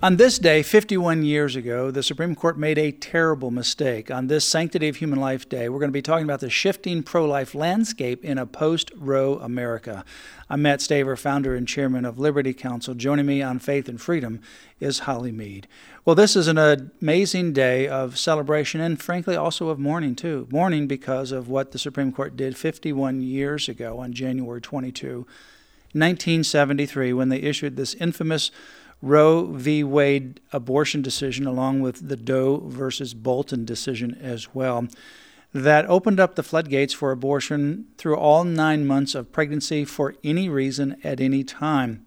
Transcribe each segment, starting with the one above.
On this day, 51 years ago, the Supreme Court made a terrible mistake. On this Sanctity of Human Life Day, we're going to be talking about the shifting pro life landscape in a post Roe America. I'm Mat Staver, founder and chairman of Liberty Counsel. Joining me on Faith and Freedom is Holly Mead. Well, this is an amazing day of celebration and, frankly, also of mourning, too. Mourning because of what the Supreme Court did 51 years ago on January 22, 1973, when they issued this infamous Roe v. Wade abortion decision, along with the Doe versus Bolton decision as well, that opened up the floodgates for abortion through all nine months of pregnancy for any reason at any time.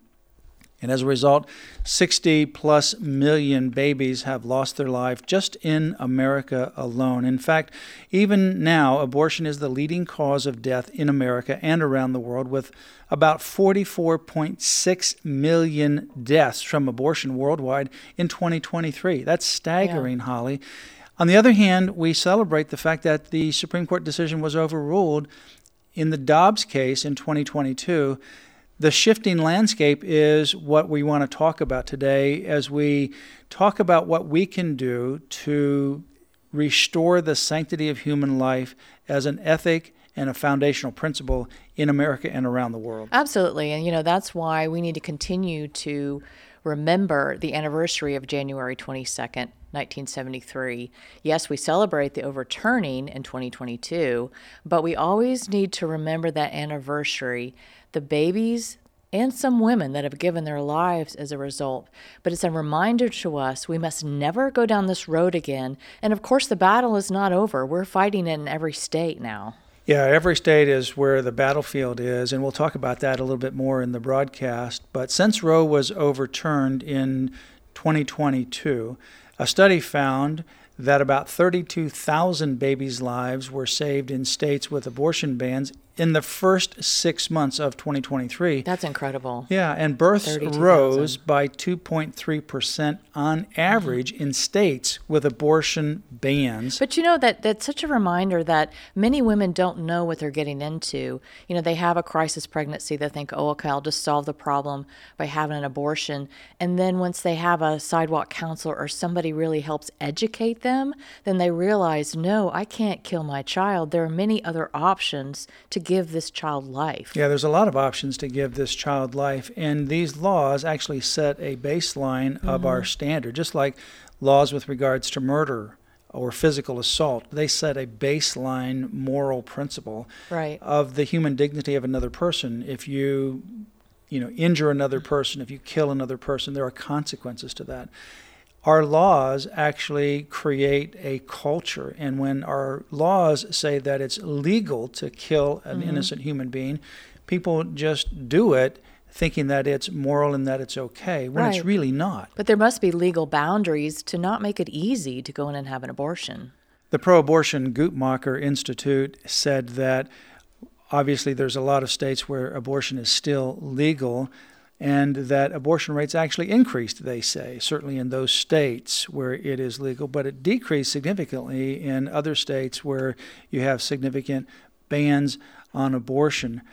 And as a result, 60 plus million babies have lost their life just in America alone. In fact, even now, abortion is the leading cause of death in America and around the world, with about 44.6 million deaths from abortion worldwide in 2023. That's staggering, yeah. Holly. On the other hand, we celebrate the fact that the Supreme Court decision was overruled in the Dobbs case in 2022 the shifting landscape is what we want to talk about today as we talk about what we can do to restore the sanctity of human life as an ethic and a foundational principle in America and around the world. Absolutely. And, you know, that's why we need to continue to remember the anniversary of January 22nd. 1973. Yes, we celebrate the overturning in 2022, but we always need to remember that anniversary the babies and some women that have given their lives as a result. But it's a reminder to us we must never go down this road again. And of course, the battle is not over. We're fighting it in every state now. Yeah, every state is where the battlefield is, and we'll talk about that a little bit more in the broadcast. But since Roe was overturned in 2022, a study found that about 32,000 babies' lives were saved in states with abortion bans in the first six months of 2023. That's incredible. Yeah, and births rose by 2.3% on average mm-hmm. in states with abortion bans. But you know that that's such a reminder that many women don't know what they're getting into. You know, they have a crisis pregnancy, they think, oh, okay, I'll just solve the problem by having an abortion. And then once they have a sidewalk counselor or somebody really helps educate them, then they realize, no, I can't kill my child. There are many other options to give this child life. Yeah, there's a lot of options to give this child life, and these laws actually set a baseline mm-hmm. of our standard, just like laws with regards to murder or physical assault. They set a baseline moral principle right. of the human dignity of another person. If you you know injure another person, if you kill another person, there are consequences to that our laws actually create a culture. And when our laws say that it's legal to kill an mm-hmm. innocent human being, people just do it thinking that it's moral and that it's okay when right. it's really not. But there must be legal boundaries to not make it easy to go in and have an abortion. The pro abortion Guttmacher Institute said that obviously there's a lot of states where abortion is still legal, and that abortion rates actually increased, they say, certainly in those states where it is legal, but it decreased significantly in other states where you have significant bans on abortion.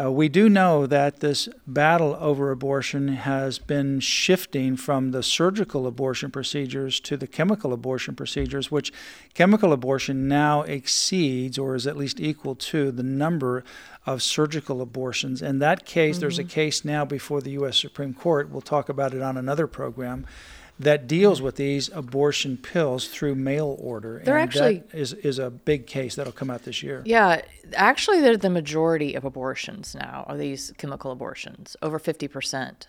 Uh, we do know that this battle over abortion has been shifting from the surgical abortion procedures to the chemical abortion procedures, which chemical abortion now exceeds or is at least equal to the number of surgical abortions. In that case, mm-hmm. there's a mm-hmm. case now before the U.S. Supreme Court. We'll talk about it on another program that deals with these abortion pills through mail order. They're and actually that is is a big case that'll come out this year. Yeah, actually, they're the majority of abortions now are these chemical abortions, over fifty percent.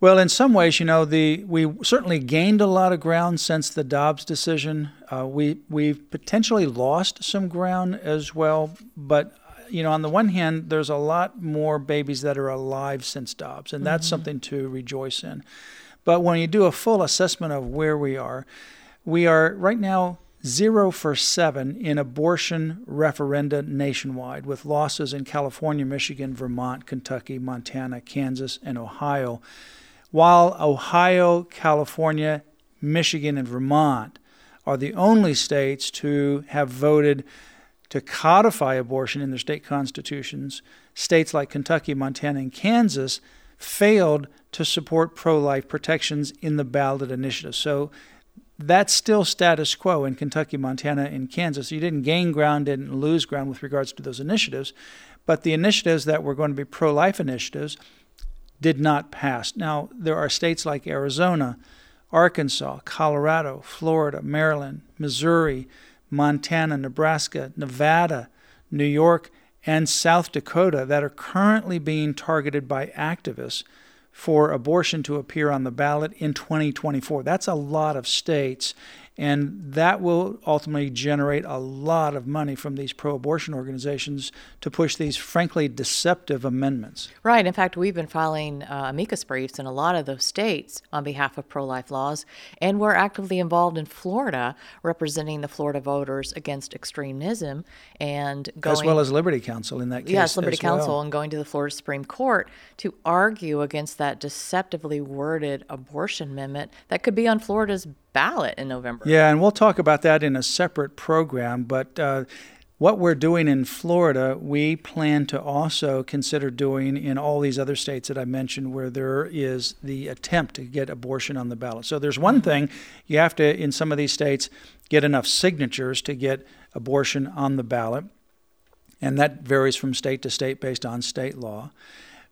Well, in some ways, you know, the we certainly gained a lot of ground since the Dobbs decision. Uh, we we've potentially lost some ground as well, but you know, on the one hand, there's a lot more babies that are alive since Dobbs, and that's mm-hmm. something to rejoice in. But when you do a full assessment of where we are, we are right now zero for seven in abortion referenda nationwide, with losses in California, Michigan, Vermont, Kentucky, Montana, Kansas, and Ohio. While Ohio, California, Michigan, and Vermont are the only states to have voted to codify abortion in their state constitutions, states like Kentucky, Montana, and Kansas failed to support pro life protections in the ballot initiative. So that's still status quo in Kentucky, Montana, and Kansas. You didn't gain ground, didn't lose ground with regards to those initiatives, but the initiatives that were going to be pro life initiatives did not pass. Now, there are states like Arizona, Arkansas, Colorado, Florida, Maryland, Missouri, Montana, Nebraska, Nevada, New York, and South Dakota that are currently being targeted by activists for abortion to appear on the ballot in 2024. That's a lot of states, and that will ultimately generate a lot of money from these pro abortion organizations to push these, frankly, deceptive amendments. Right. In fact, we've been filing uh, amicus briefs in a lot of those states on behalf of pro life laws, and we're actively involved in Florida representing the Florida voters against extremism and going. As well as Liberty Counsel in that case. Yes, Liberty Counsel, well. and going to the Florida Supreme Court to argue against that deceptively worded abortion amendment that could be on Florida's ballot in November. Yeah, and we'll talk about that in a separate program. But uh, what we're doing in Florida, we plan to also consider doing in all these other states that I mentioned where there is the attempt to get abortion on the ballot. So there's one thing you have to, in some of these states, get enough signatures to get abortion on the ballot. And that varies from state to state based on state law.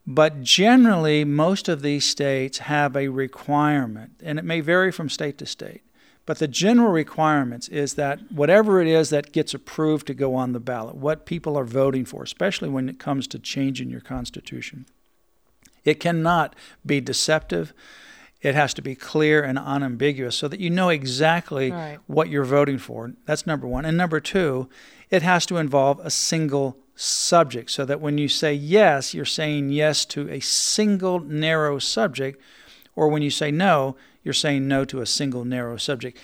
But generally, most of these states have a requirement, and it may vary from state to state. But the general requirements is that whatever it is that gets approved to go on the ballot, what people are voting for, especially when it comes to changing your constitution, it cannot be deceptive. It has to be clear and unambiguous so that you know exactly Right. what you're voting for. That's number one. And number two, it has to involve a single subject so that when you say yes, you're saying yes to a single narrow subject, or when you say no, you're saying no to a single narrow subject.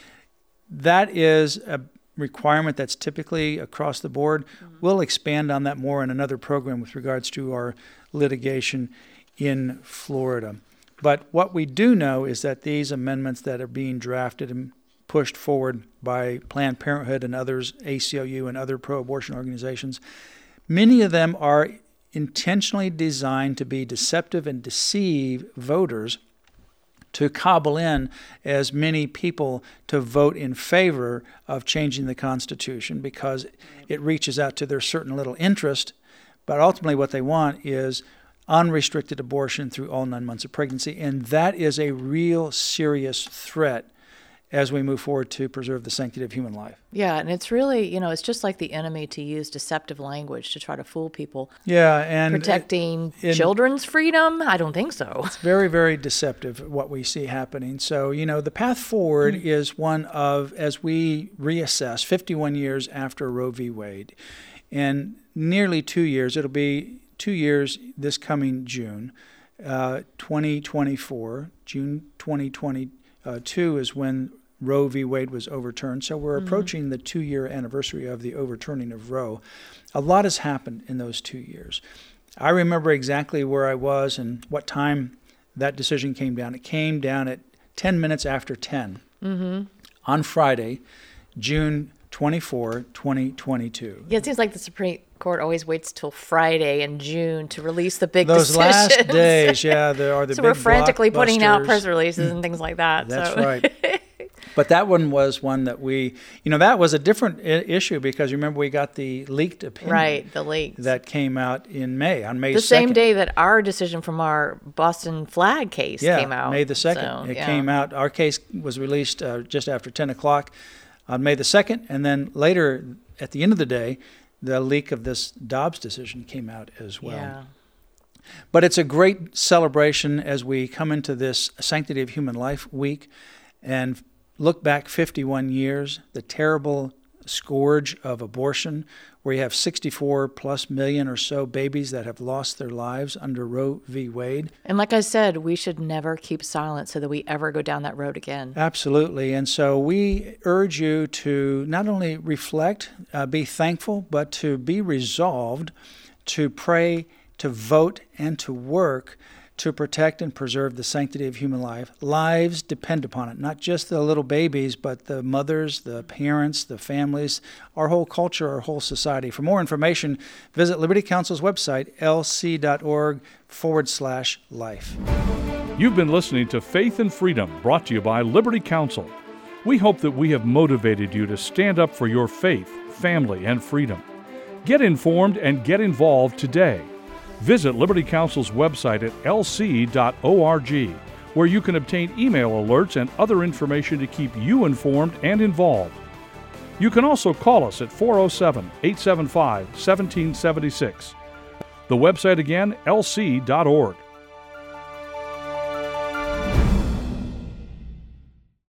That is a requirement that's typically across the board. Mm-hmm. We'll expand on that more in another program with regards to our litigation in Florida. But what we do know is that these amendments that are being drafted and pushed forward by Planned Parenthood and others, ACLU and other pro abortion organizations, many of them are intentionally designed to be deceptive and deceive voters to cobble in as many people to vote in favor of changing the Constitution because it reaches out to their certain little interest. But ultimately, what they want is unrestricted abortion through all nine months of pregnancy. And that is a real serious threat as we move forward to preserve the sanctity of human life. Yeah, and it's really, you know, it's just like the enemy to use deceptive language to try to fool people. Yeah, and it- Protecting children's freedom? I don't think so. It's very, very deceptive what we see happening. So, you know, the path forward is one of, as we reassess 51 years after Roe v. Wade, and nearly two years, it'll be two years this coming June, uh, 2024, June 2022 is when Roe v. Wade was overturned. So we're mm-hmm. approaching the two year anniversary of the overturning of Roe. A lot has happened in those two years. I remember exactly where I was and what time that decision came down. It came down at 10 minutes after 10 mm-hmm. on Friday, June 24, 2022. Yeah, it seems like the Supreme Court always waits till Friday in June to release the big Those last days, yeah, there are the so we're frantically putting out press releases and things like that. That's so. right. But that one was one that we, you know, that was a different I- issue because you remember we got the leaked opinion right, the leaks. that came out in May on May the 2nd. same day that our decision from our Boston flag case yeah, came out. May the 2nd. So, it yeah. came out. Our case was released uh, just after 10 o'clock on May the 2nd. And then later, at the end of the day, the leak of this Dobbs decision came out as well. Yeah. But it's a great celebration as we come into this Sanctity of Human Life week and look back 51 years, the terrible scourge of abortion, where you have 64 plus million or so babies that have lost their lives under Roe v. Wade. And like I said, we should never keep silent so that we ever go down that road again. Absolutely. And so we urge you to not only reflect, uh, be thankful, but to be resolved to pray, to vote, and to work to protect and preserve the sanctity of human life. Lives depend upon it, not just the little babies, but the mothers, the parents, the families, our whole culture, our whole society. For more information, visit Liberty Counsel's website, lc.org forward slash life. You've been listening to Faith and Freedom, brought to you by Liberty Counsel. We hope that we have motivated you to stand up for your faith, family, and freedom. Get informed and get involved today. Visit Liberty Counsel's website at lc.org, where you can obtain email alerts and other information to keep you informed and involved. You can also call us at 407 875 1776. The website again, lc.org.